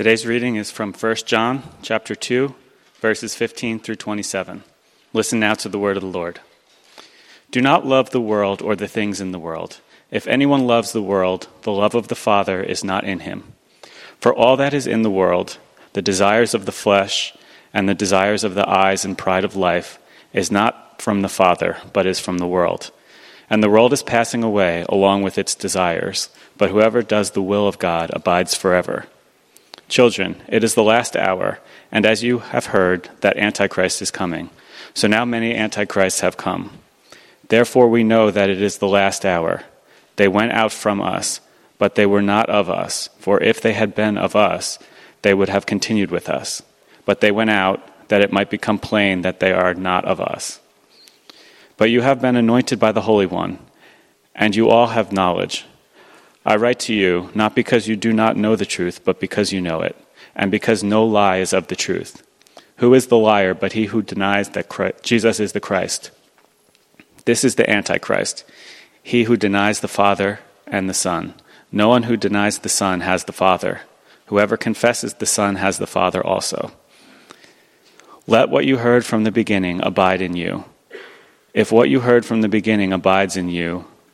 Today's reading is from 1 John chapter 2, verses 15 through 27. Listen now to the word of the Lord. Do not love the world or the things in the world. If anyone loves the world, the love of the Father is not in him. For all that is in the world, the desires of the flesh and the desires of the eyes and pride of life, is not from the Father, but is from the world. And the world is passing away along with its desires, but whoever does the will of God abides forever. Children, it is the last hour, and as you have heard, that Antichrist is coming. So now many Antichrists have come. Therefore we know that it is the last hour. They went out from us, but they were not of us, for if they had been of us, they would have continued with us. But they went out, that it might become plain that they are not of us. But you have been anointed by the Holy One, and you all have knowledge. I write to you not because you do not know the truth, but because you know it, and because no lie is of the truth. Who is the liar but he who denies that Christ, Jesus is the Christ? This is the Antichrist, he who denies the Father and the Son. No one who denies the Son has the Father. Whoever confesses the Son has the Father also. Let what you heard from the beginning abide in you. If what you heard from the beginning abides in you,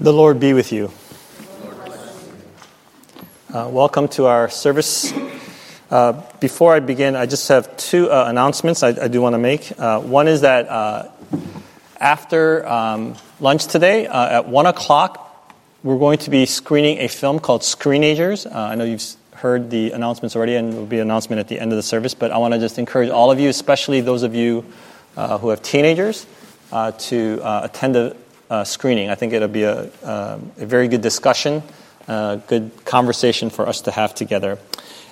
The Lord be with you. Uh, welcome to our service. Uh, before I begin, I just have two uh, announcements I, I, do want to make. Uh, one is that uh, after um, lunch today, uh, at 1 o'clock, we're going to be screening a film called Screenagers. I know you've heard the announcements already, and there will be an announcement at the end of the service, but I want to just encourage all of you, especially those of you who have teenagers, to attend the uh, screening. I think it'll be a, uh, a very good discussion, uh, good conversation for us to have together.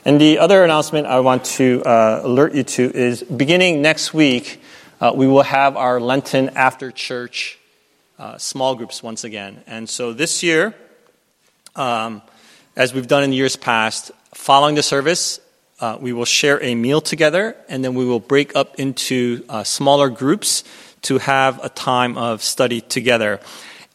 And the other announcement I want to uh, alert you to is beginning next week, uh, we will have our Lenten after church uh, small groups once again. And so this year, um, as we've done in years past, following the service, uh, we will share a meal together and then we will break up into smaller groups to have a time of study together.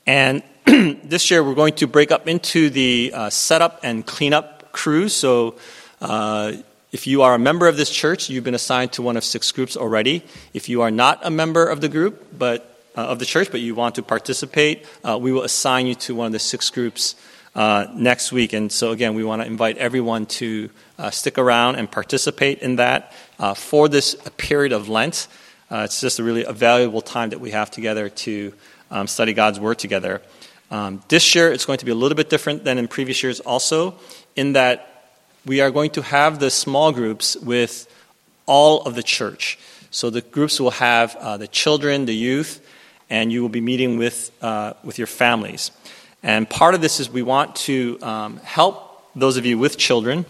And this year we're going to break up into the uh, setup and cleanup crews. So uh, if you are a member of this church, you've been assigned to one of six groups already. If you are not a member of the group, but uh, of the church, but you want to participate, uh, we will assign you to one of the six groups uh, next week. And so, again, we want to invite everyone to uh, stick around and participate in that for this period of Lent. Uh, it's just a really a valuable time that we have together to um, study God's Word together. Um, this year, it's going to be a little bit different than in previous years, also, in that we are going to have the small groups with all of the church. So the groups will have uh, the children, the youth, and you will be meeting with, uh, with your families. And part of this is we want to um, help those of you with children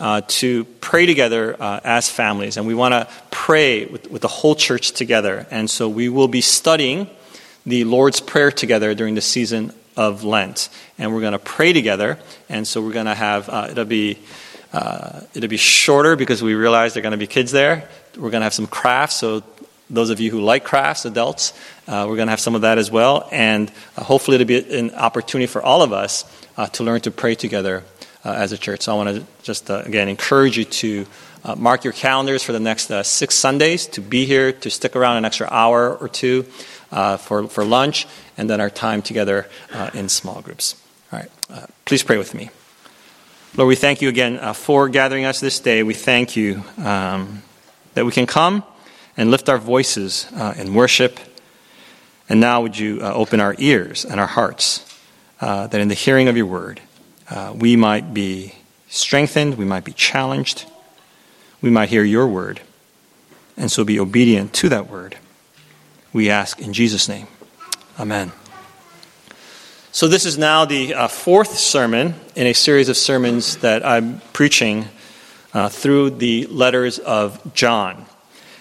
uh, to pray together uh, as families. And we want to pray with, with the whole church together. And so we will be studying the Lord's Prayer together during the season of Lent. And we're going to pray together. And so we're going to have, uh, it'll be. Uh, it'll be shorter because we realize there are going to be kids there. We're going to have some crafts, so those of you who like crafts, adults, uh, we're going to have some of that as well. And uh, hopefully, it'll be an opportunity for all of us uh, to learn to pray together as a church. So I want to just, uh, again, encourage you to uh, mark your calendars for the next six Sundays to be here, to stick around an extra hour or two for, for lunch, and then our time together in small groups. All right, please pray with me. Lord, we thank you again uh, for gathering us this day. We thank you um, that we can come and lift our voices uh, in worship. And now, would you uh, open our ears and our hearts that in the hearing of your word, uh, we might be strengthened, we might be challenged, we might hear your word, and so be obedient to that word. We ask in Jesus' name. Amen. So, this is now the uh, fourth sermon in a series of sermons that I'm preaching uh, through the letters of John.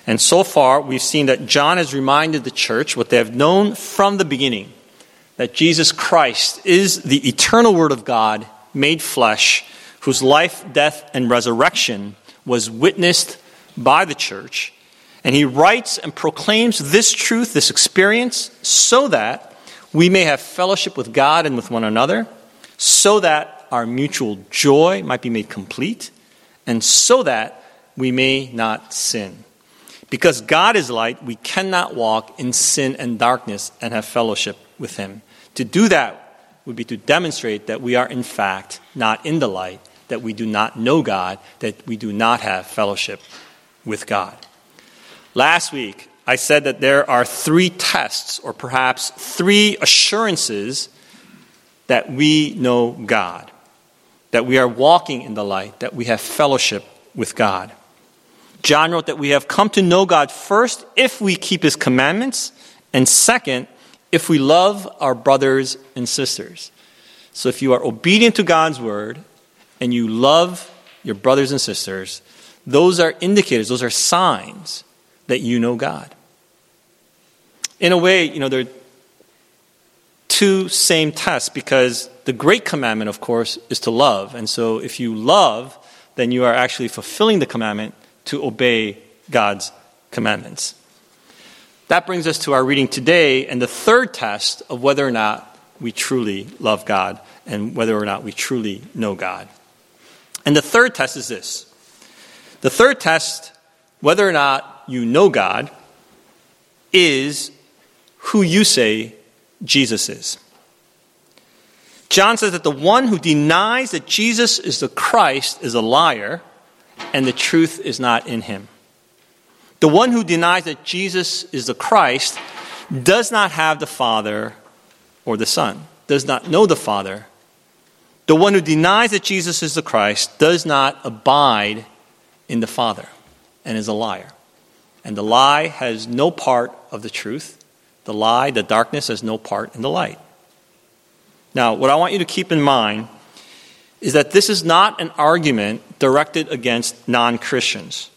And so far, we've seen that John has reminded the church what they have known from the beginning that Jesus Christ is the eternal Word of God made flesh, whose life, death, and resurrection was witnessed by the church. And he writes and proclaims this truth, this experience, so that we may have fellowship with God and with one another, so that our mutual joy might be made complete, and so that we may not sin. Because God is light, we cannot walk in sin and darkness and have fellowship with Him. To do that would be to demonstrate that we are, in fact, not in the light, that we do not know God, that we do not have fellowship with God. Last week, I said that there are three tests, or perhaps three assurances, that we know God, that we are walking in the light, that we have fellowship with God. John wrote that we have come to know God first if we keep his commandments, and second, if we love our brothers and sisters. So if you are obedient to God's word and you love your brothers and sisters, those are indicators, those are signs that you know God. In a way, you know, there are two same tests because the great commandment, of course, is to love. And so if you love, then you are actually fulfilling the commandment to obey God's commandments. That brings us to our reading today and the third test of whether or not we truly love God and whether or not we truly know God. And the third test is this the third test, whether or not you know God, is who you say Jesus is. John says that the one who denies that Jesus is the Christ is a liar, and the truth is not in him. The one who denies that Jesus is the Christ does not have the Father or the Son, does not know the Father. The one who denies that Jesus is the Christ does not abide in the Father and is a liar. And the lie has no part of the truth. The lie, the darkness, has no part in the light. Now, what I want you to keep in mind is that this is not an argument directed against non Christians.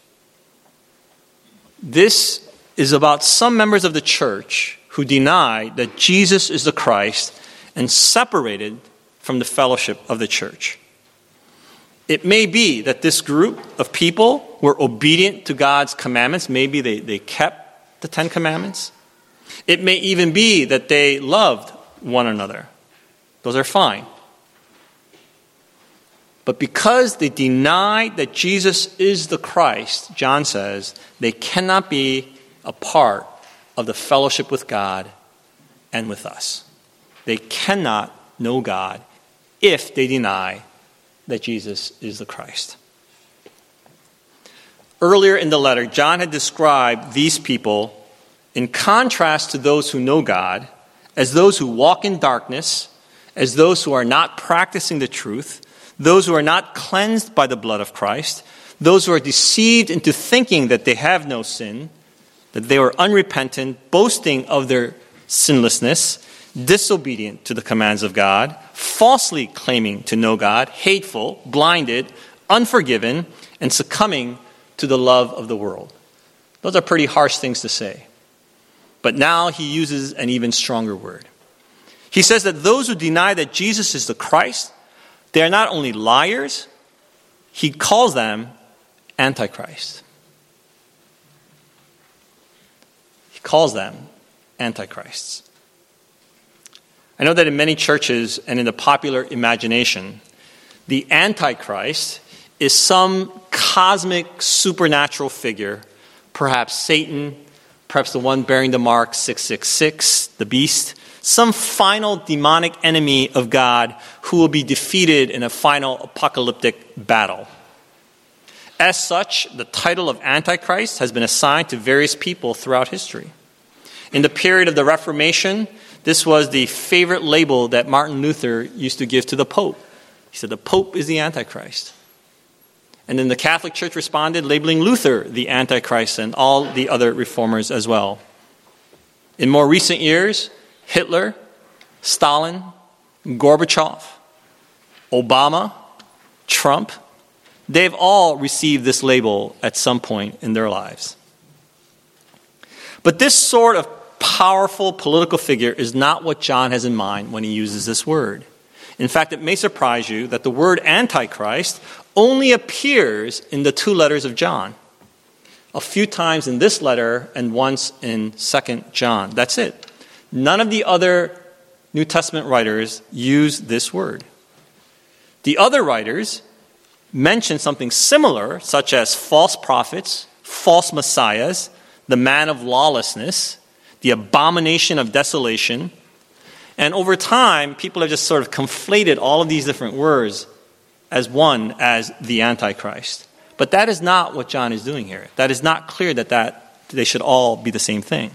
This is about some members of the church who deny that Jesus is the Christ and separated from the fellowship of the church. It may be that this group of people were obedient to God's commandments. Maybe they, they kept the Ten Commandments. It may even be that they loved one another. Those are fine. But because they deny that Jesus is the Christ, John says, they cannot be a part of the fellowship with God and with us. They cannot know God if they deny that Jesus is the Christ. Earlier in the letter, John had described these people in contrast to those who know God as those who walk in darkness, as those who are not practicing the truth, those who are not cleansed by the blood of Christ, those who are deceived into thinking that they have no sin, that they are unrepentant, boasting of their sinlessness, disobedient to the commands of God, falsely claiming to know God, hateful, blinded, unforgiven, and succumbing to the love of the world. Those are pretty harsh things to say. But now he uses an even stronger word. He says that those who deny that Jesus is the Christ, they are not only liars, he calls them antichrist. He calls them antichrists. I know that in many churches and in the popular imagination, the Antichrist is some cosmic supernatural figure, perhaps Satan, perhaps the one bearing the mark 666, the beast, some final demonic enemy of God who will be defeated in a final apocalyptic battle. As such, the title of Antichrist has been assigned to various people throughout history. In the period of the Reformation, this was the favorite label that Martin Luther used to give to the Pope. He said, The Pope is the Antichrist. And then the Catholic Church responded, labeling Luther the Antichrist and all the other reformers as well. In more recent years, Hitler, Stalin, Gorbachev, Obama, Trump, they've all received this label at some point in their lives. But this sort of powerful political figure is not what John has in mind when he uses this word. In fact, it may surprise you that the word Antichrist only appears in the two letters of John. A few times in this letter and once in 2nd John. That's it. None of the other New Testament writers use this word. The other writers mention something similar, such as false prophets, false messiahs, the man of lawlessness, the abomination of desolation, and over time, people have just sort of conflated all of these different words as one, as the Antichrist. But that is not what John is doing here. That is not clear that, that they should all be the same thing.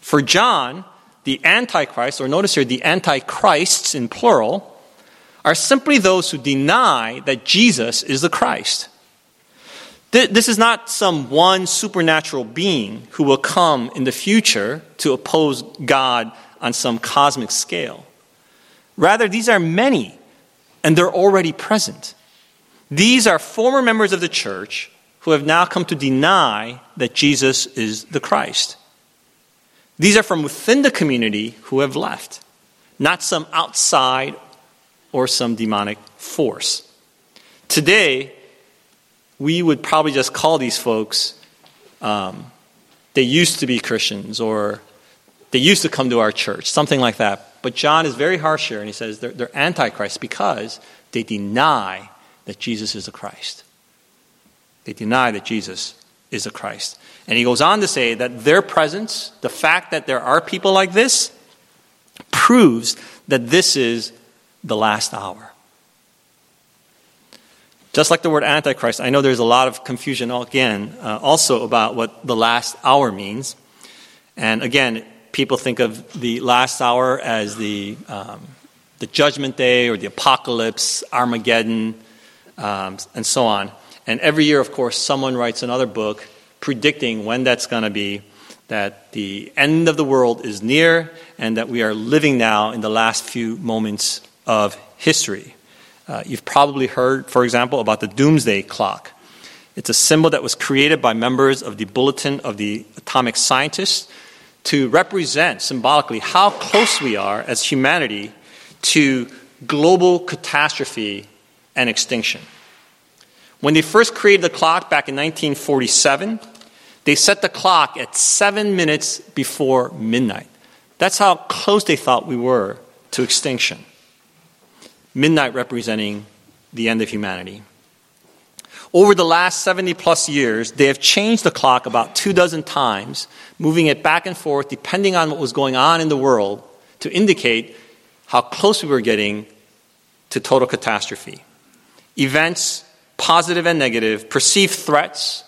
For John, the Antichrist, or notice here, the Antichrists in plural, are simply those who deny that Jesus is the Christ. This is not some one supernatural being who will come in the future to oppose God on some cosmic scale. Rather, these are many, and they're already present. These are former members of the church who have now come to deny that Jesus is the Christ. These are from within the community who have left, not some outside or some demonic force. Today, we would probably just call these folks, um, they used to be Christians or they used to come to our church, something like that. But John is very harsh here, and he says they're, they're antichrist because they deny that Jesus is the Christ. They deny that Jesus is the Christ. And he goes on to say that their presence, the fact that there are people like this, proves that this is the last hour. Just like the word Antichrist, I know there's a lot of confusion again, uh, also about what the last hour means. And again, people think of the last hour as the, um, the judgment day or the apocalypse, Armageddon, um, and so on. And every year, of course, someone writes another book predicting when that's going to be, that the end of the world is near, and that we are living now in the last few moments of history. Uh, you've probably heard, for example, about the doomsday clock. It's a symbol that was created by members of the Bulletin of the Atomic Scientists to represent symbolically how close we are as humanity to global catastrophe and extinction. When they first created the clock back in 1947, they set the clock at seven minutes before midnight. That's how close they thought we were to extinction. Midnight representing the end of humanity. Over the last 70 plus years, they have changed the clock about two dozen times, moving it back and forth depending on what was going on in the world to indicate how close we were getting to total catastrophe. Events, positive and negative, perceived threats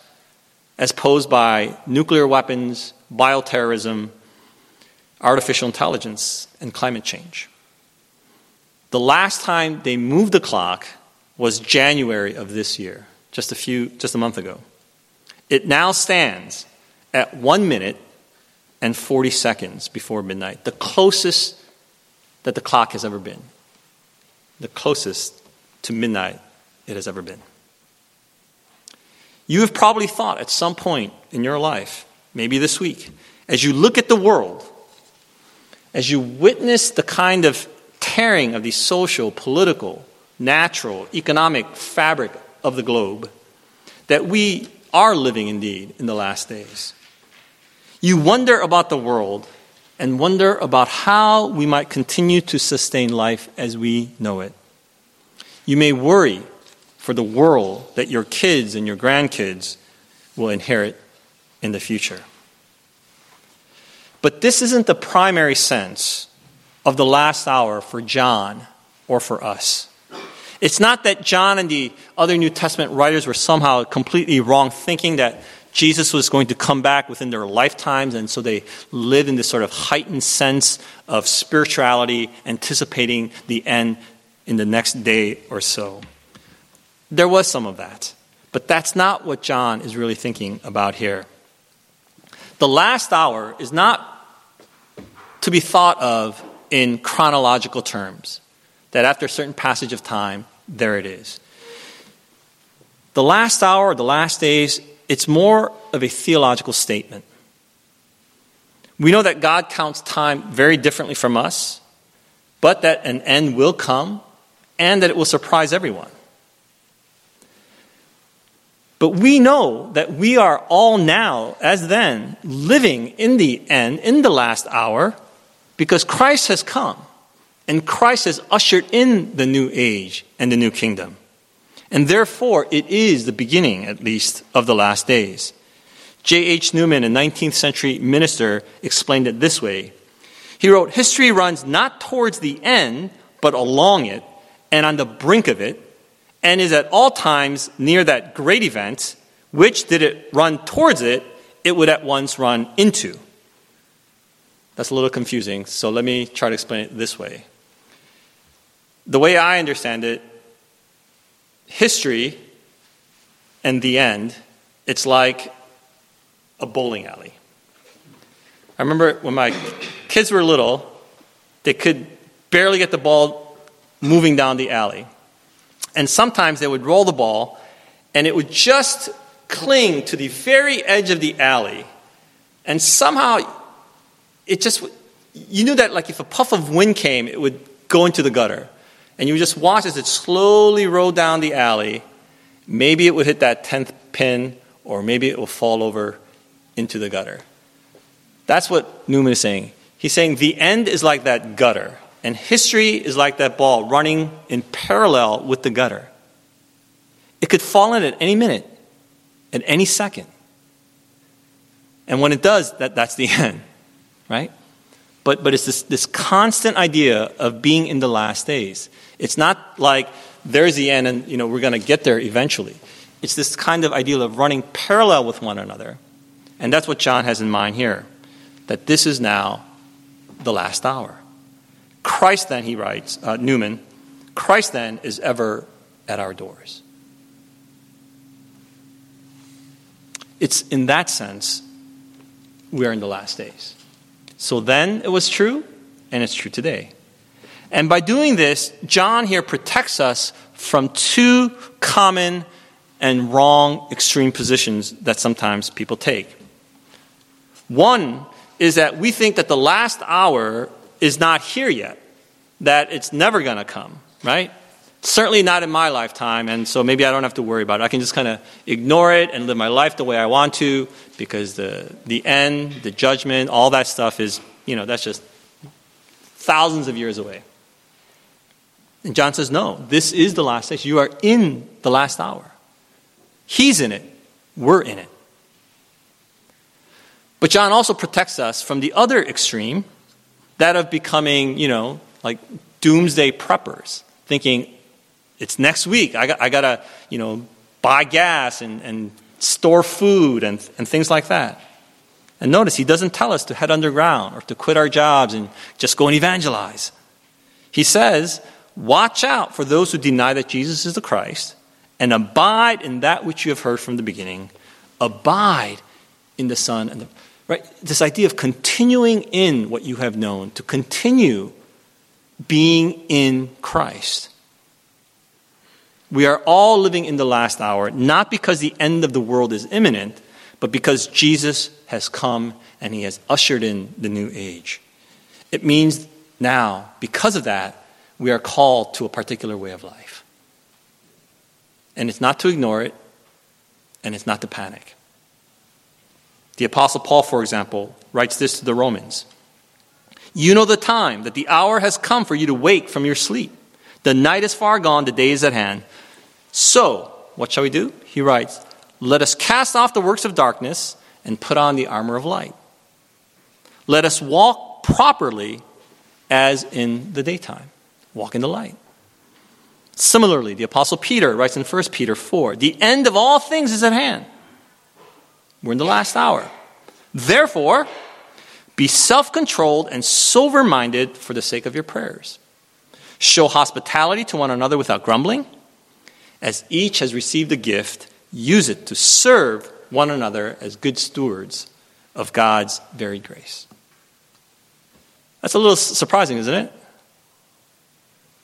as posed by nuclear weapons, bioterrorism, artificial intelligence, and climate change. The last time they moved the clock was January of this year just a few, just a month ago. It now stands at one minute and 40 seconds before midnight, the closest that the clock has ever been. The closest to midnight it has ever been. You have probably thought at some point in your life, maybe this week, as you look at the world, as you witness the kind of tearing of the social, political, natural, economic fabric of the globe that we are living indeed in the last days. You wonder about the world and wonder about how we might continue to sustain life as we know it. You may worry for the world that your kids and your grandkids will inherit in the future. But this isn't the primary sense of the last hour for John or for us. It's not that John and the other New Testament writers were somehow completely wrong thinking that Jesus was going to come back within their lifetimes, and so they lived in this sort of heightened sense of spirituality, anticipating the end in the next day or so. There was some of that, but that's not what John is really thinking about here. The last hour is not to be thought of in chronological terms. that after a certain passage of time, there it is. The last hour, the last days, it's more of a theological statement. We know that God counts time very differently from us, but that an end will come and that it will surprise everyone. But we know that we are all now, as then, living in the end, in the last hour, because Christ has come and Christ has ushered in the new age and the new kingdom. And therefore, it is the beginning, at least, of the last days. J.H. Newman, a 19th century minister, explained it this way. He wrote, History runs not towards the end, but along it, and on the brink of it, and is at all times near that great event, which, did it run towards it, it would at once run into. That's a little confusing, so let me try to explain it this way. The way I understand it, history and the end, it's like a bowling alley. I remember when my kids were little, they could barely get the ball moving down the alley. And sometimes they would roll the ball, and it would just cling to the very edge of the alley. And somehow, it just, you knew that like if a puff of wind came, it would go into the gutter. And you would just watch as it slowly rolled down the alley. Maybe it would hit that 10th pin, or maybe it will fall over into the gutter. That's what Newman is saying. He's saying the end is like that gutter, and history is like that ball running in parallel with the gutter. It could fall in at any minute, at any second. And when it does, that, that's the end, right? But, but it's this, this constant idea of being in the last days. It's not like there's the end and you know, we're going to get there eventually. It's this kind of ideal of running parallel with one another and that's what John has in mind here that this is now the last hour. Christ, then, he writes, uh, Newman, Christ, then, is ever at our doors. It's in that sense we are in the last days. So then it was true, and it's true today. And by doing this, John here protects us from two common and wrong extreme positions that sometimes people take. One is that we think that the last hour is not here yet, that it's never going to come, right? Certainly not in my lifetime, and so maybe I don't have to worry about it. I can just kind of ignore it and live my life the way I want to because the, the end, the judgment, all that stuff is, you know, that's just thousands of years away. And John says, no, this is the last days. You are in the last hour. He's in it, we're in it. But John also protects us from the other extreme, that of becoming, you know, like doomsday preppers, thinking it's next week. I got, I got to, you know, buy gas and, and store food and, and things like that. And notice, he doesn't tell us to head underground or to quit our jobs and just go and evangelize. He says, Watch out for those who deny that Jesus is the Christ and abide in that which you have heard from the beginning. Abide in the Son and the Right? This idea of continuing in what you have known, to continue being in Christ. We are all living in the last hour, not because the end of the world is imminent, but because Jesus has come and he has ushered in the new age. It means now, because of that, we are called to a particular way of life. And it's not to ignore it, and it's not to panic. The Apostle Paul, for example, writes this to the Romans You know the time, that the hour has come for you to wake from your sleep. The night is far gone, the day is at hand. So, what shall we do? He writes, Let us cast off the works of darkness and put on the armor of light. Let us walk properly as in the daytime. Walk in the light. Similarly, the Apostle Peter writes in 1 Peter 4 The end of all things is at hand. We're in the last hour. Therefore, be self controlled and sober minded for the sake of your prayers. Show hospitality to one another without grumbling. As each has received a gift, use it to serve one another as good stewards of God's varied grace. That's a little surprising, isn't it?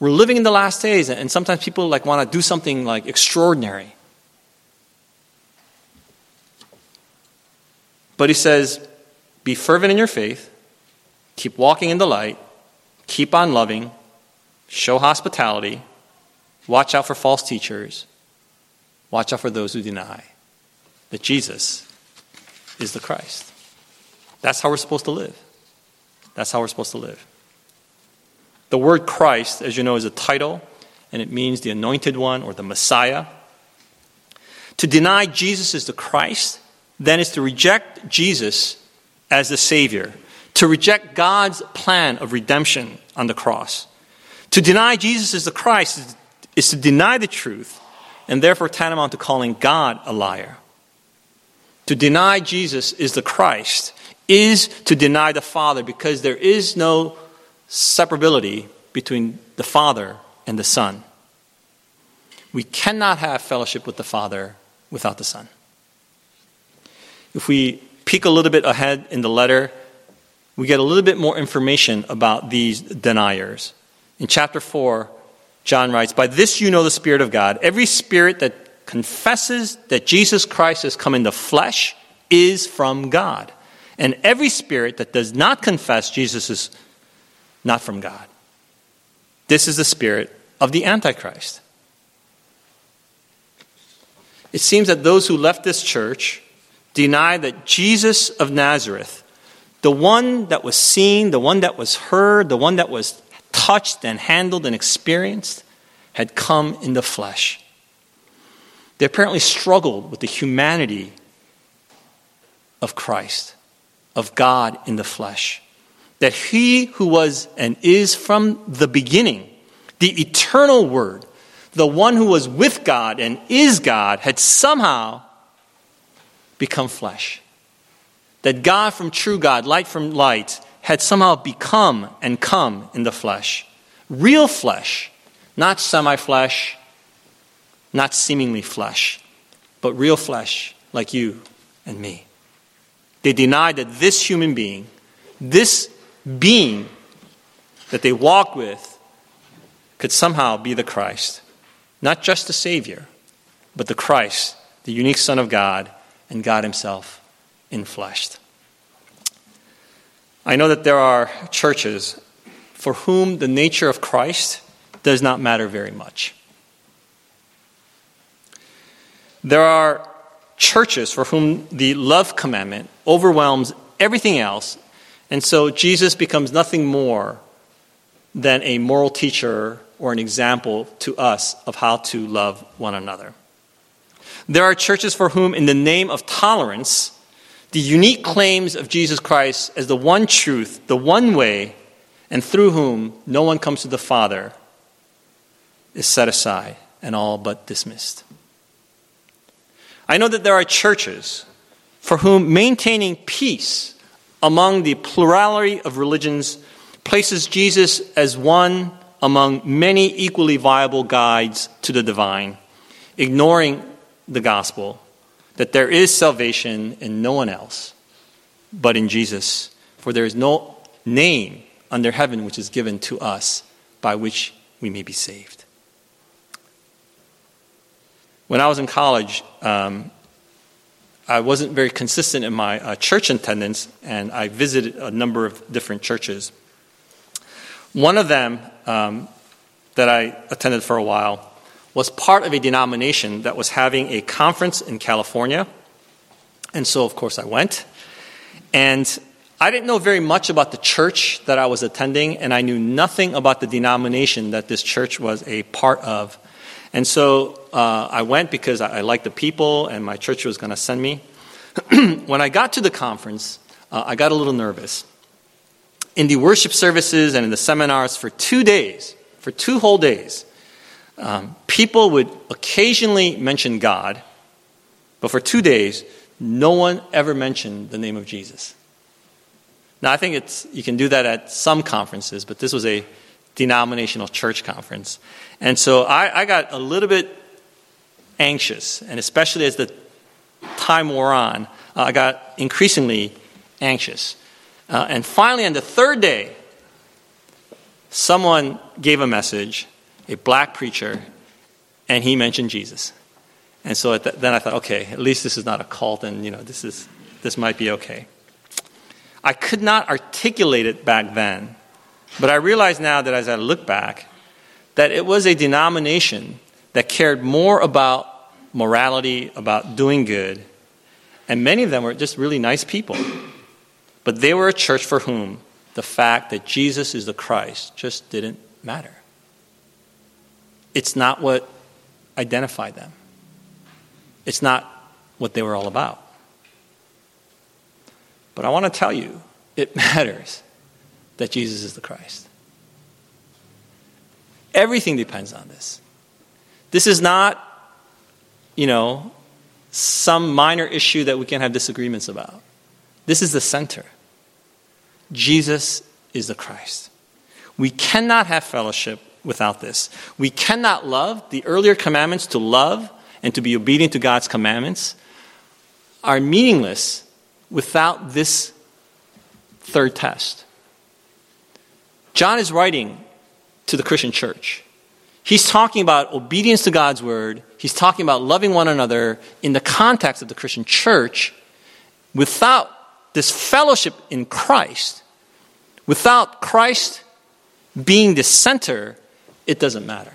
We're living in the last days, and sometimes people like want to do something like extraordinary. But he says, be fervent in your faith, keep walking in the light, keep on loving, show hospitality, watch out for false teachers, watch out for those who deny that Jesus is the Christ. That's how we're supposed to live. That's how we're supposed to live. The word Christ, as you know, is a title, and it means the anointed one or the Messiah. To deny Jesus is the Christ, then is to reject Jesus as the Savior, to reject God's plan of redemption on the cross. To deny Jesus as the Christ is, is to deny the truth, and therefore tantamount to calling God a liar. To deny Jesus is the Christ is to deny the Father because there is no separability between the Father and the Son. We cannot have fellowship with the Father without the Son. If we peek a little bit ahead in the letter, we get a little bit more information about these deniers. In chapter 4, John writes, By this you know the Spirit of God. Every spirit that confesses that Jesus Christ has come in the flesh is from God. And every spirit that does not confess Jesus is not from God. This is the spirit of the Antichrist. It seems that those who left this church deny that Jesus of Nazareth, the one that was seen, the one that was heard, the one that was touched and handled and experienced, had come in the flesh. They apparently struggled with the humanity of Christ, of God in the flesh. That he who was and is from the beginning, the eternal Word, the one who was with God and is God, had somehow become flesh. That God from true God, light from light, had somehow become and come in the flesh. Real flesh, not semi flesh, not seemingly flesh, but real flesh like you and me. They denied that this human being, this being that they walked with, could somehow be the Christ. Not just the Savior, but the Christ, the unique Son of God and God Himself in infleshed. I know that there are churches for whom the nature of Christ does not matter very much. There are churches for whom the love commandment overwhelms everything else, and so Jesus becomes nothing more than a moral teacher or an example to us of how to love one another. There are churches for whom, in the name of tolerance, the unique claims of Jesus Christ as the one truth, the one way, and through whom no one comes to the Father is set aside and all but dismissed. I know that there are churches for whom maintaining peace among the plurality of religions places Jesus as one among many equally viable guides to the divine, ignoring the gospel that there is salvation in no one else but in Jesus. For there is no name under heaven which is given to us by which we may be saved. When I was in college, um, I wasn't very consistent in my uh, church attendance, and I visited a number of different churches. One of them um, that I attended for a while was part of a denomination that was having a conference in California. And so, of course, I went. And I didn't know very much about the church that I was attending, and I knew nothing about the denomination that this church was a part of. And so uh, I went because I, I, liked the people, and my church was going to send me. when I got to the conference, uh, I got a little nervous. In the worship services and in the seminars for two days, for two whole days, um, people would occasionally mention God, but for two days, no one ever mentioned the name of Jesus. Now, I think it's, you can do that at some conferences, but this was a denominational church conference. And so I, I got a little bit anxious, and especially as the time wore on, uh, I got increasingly anxious. Uh, and finally, on the third day, someone gave a message a black preacher, and he mentioned Jesus. And so th- then I thought, okay, at least this is not a cult, and you know, this is this might be okay. I could not articulate it back then, but I realize now that as I look back, that it was a denomination that cared more about morality, about doing good, and many of them were just really nice people. But they were a church for whom the fact that Jesus is the Christ just didn't matter. It's not what identified them, it's not what they were all about. But I want to tell you, it matters that Jesus is the Christ. Everything depends on this. This is not, you know, some minor issue that we can have disagreements about. This is the center. Jesus is the Christ. We cannot have fellowship without this. We cannot love. The earlier commandments to love and to be obedient to God's commandments are meaningless without this third test. John is writing to the Christian church. He's talking about obedience to God's word. He's talking about loving one another in the context of the Christian church. Without this fellowship in Christ, without Christ being the center, it doesn't matter.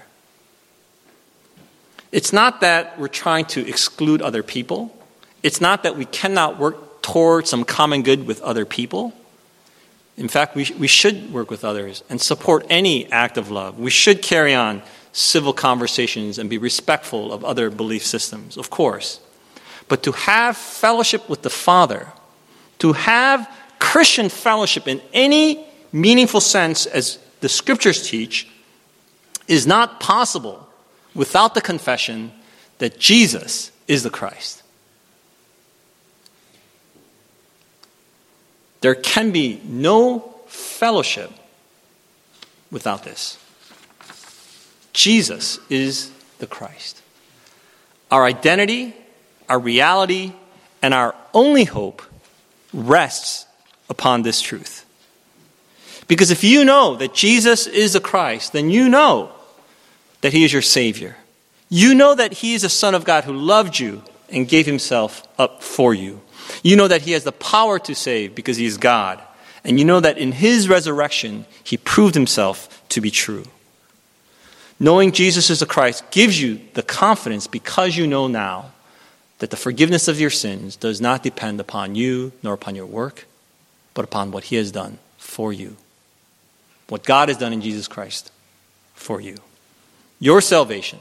It's not that we're trying to exclude other people. It's not that we cannot work toward some common good with other people. In fact, we, we should work with others and support any act of love. We should carry on civil conversations and be respectful of other belief systems, of course. But to have fellowship with the Father, to have Christian fellowship in any meaningful sense, as the scriptures teach, is not possible without the confession that Jesus is the Christ. There can be no fellowship without this. Jesus is the Christ. Our identity, our reality, and our only hope rests upon this truth. Because if you know that Jesus is the Christ, then you know that He is your Savior. You know that He is the Son of God who loved you and gave Himself up for you. You know that He has the power to save because He is God. And you know that in His resurrection, He proved Himself to be true. Knowing Jesus is the Christ gives you the confidence because you know now that the forgiveness of your sins does not depend upon you nor upon your work, but upon what He has done for you. What God has done in Jesus Christ for you. Your salvation,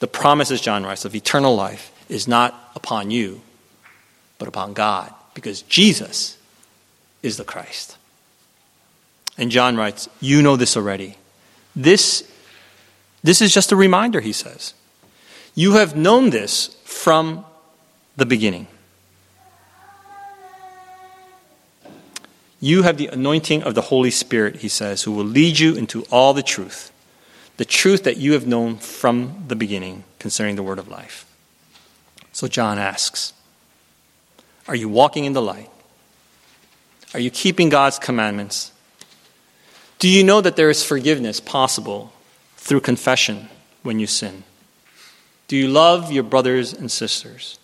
the promises, John writes, of eternal life, is not upon you, but upon God, because Jesus is the Christ. And John writes, You know this already. This this is just a reminder, he says. You have known this from the beginning. You have the anointing of the Holy Spirit, he says, who will lead you into all the truth, the truth that you have known from the beginning concerning the word of life. So John asks Are you walking in the light? Are you keeping God's commandments? Do you know that there is forgiveness possible through confession when you sin? Do you love your brothers and sisters?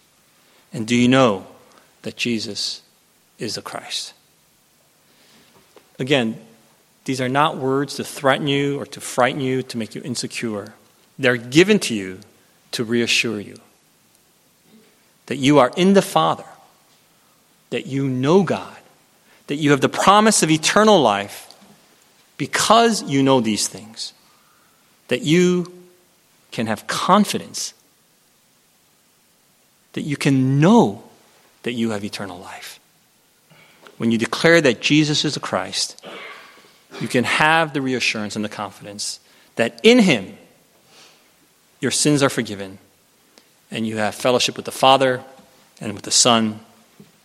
And do you know that Jesus is the Christ? Again, these are not words to threaten you or to frighten you, to make you insecure. They're given to you to reassure you that you are in the Father, that you know God, that you have the promise of eternal life because you know these things that you can have confidence, that you can know that you have eternal life. When you declare that Jesus is the Christ, you can have the reassurance and the confidence that in Him your sins are forgiven and you have fellowship with the Father and with the Son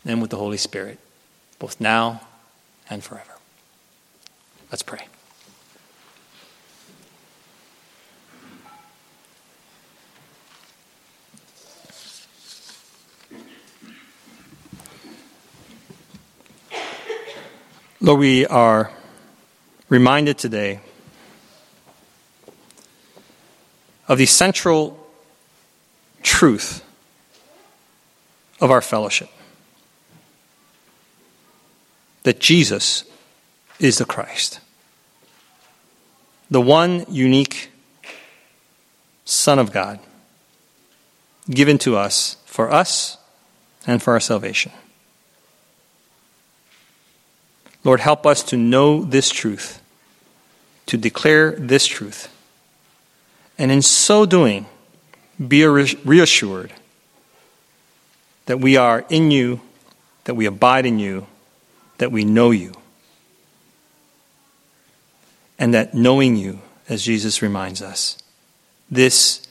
and with the Holy Spirit, both now and forever. Let's pray. Lord, we are reminded today of the central truth of our fellowship that Jesus is the Christ, the one unique Son of God given to us for us and for our salvation. Lord, help us to know this truth, to declare this truth, and in so doing, be reassured that we are in you, that we abide in you, that we know you, and that knowing you, as Jesus reminds us, this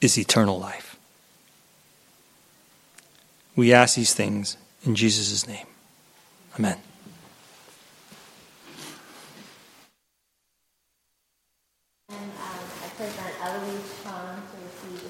is eternal life. We ask these things in Jesus' name. Amen.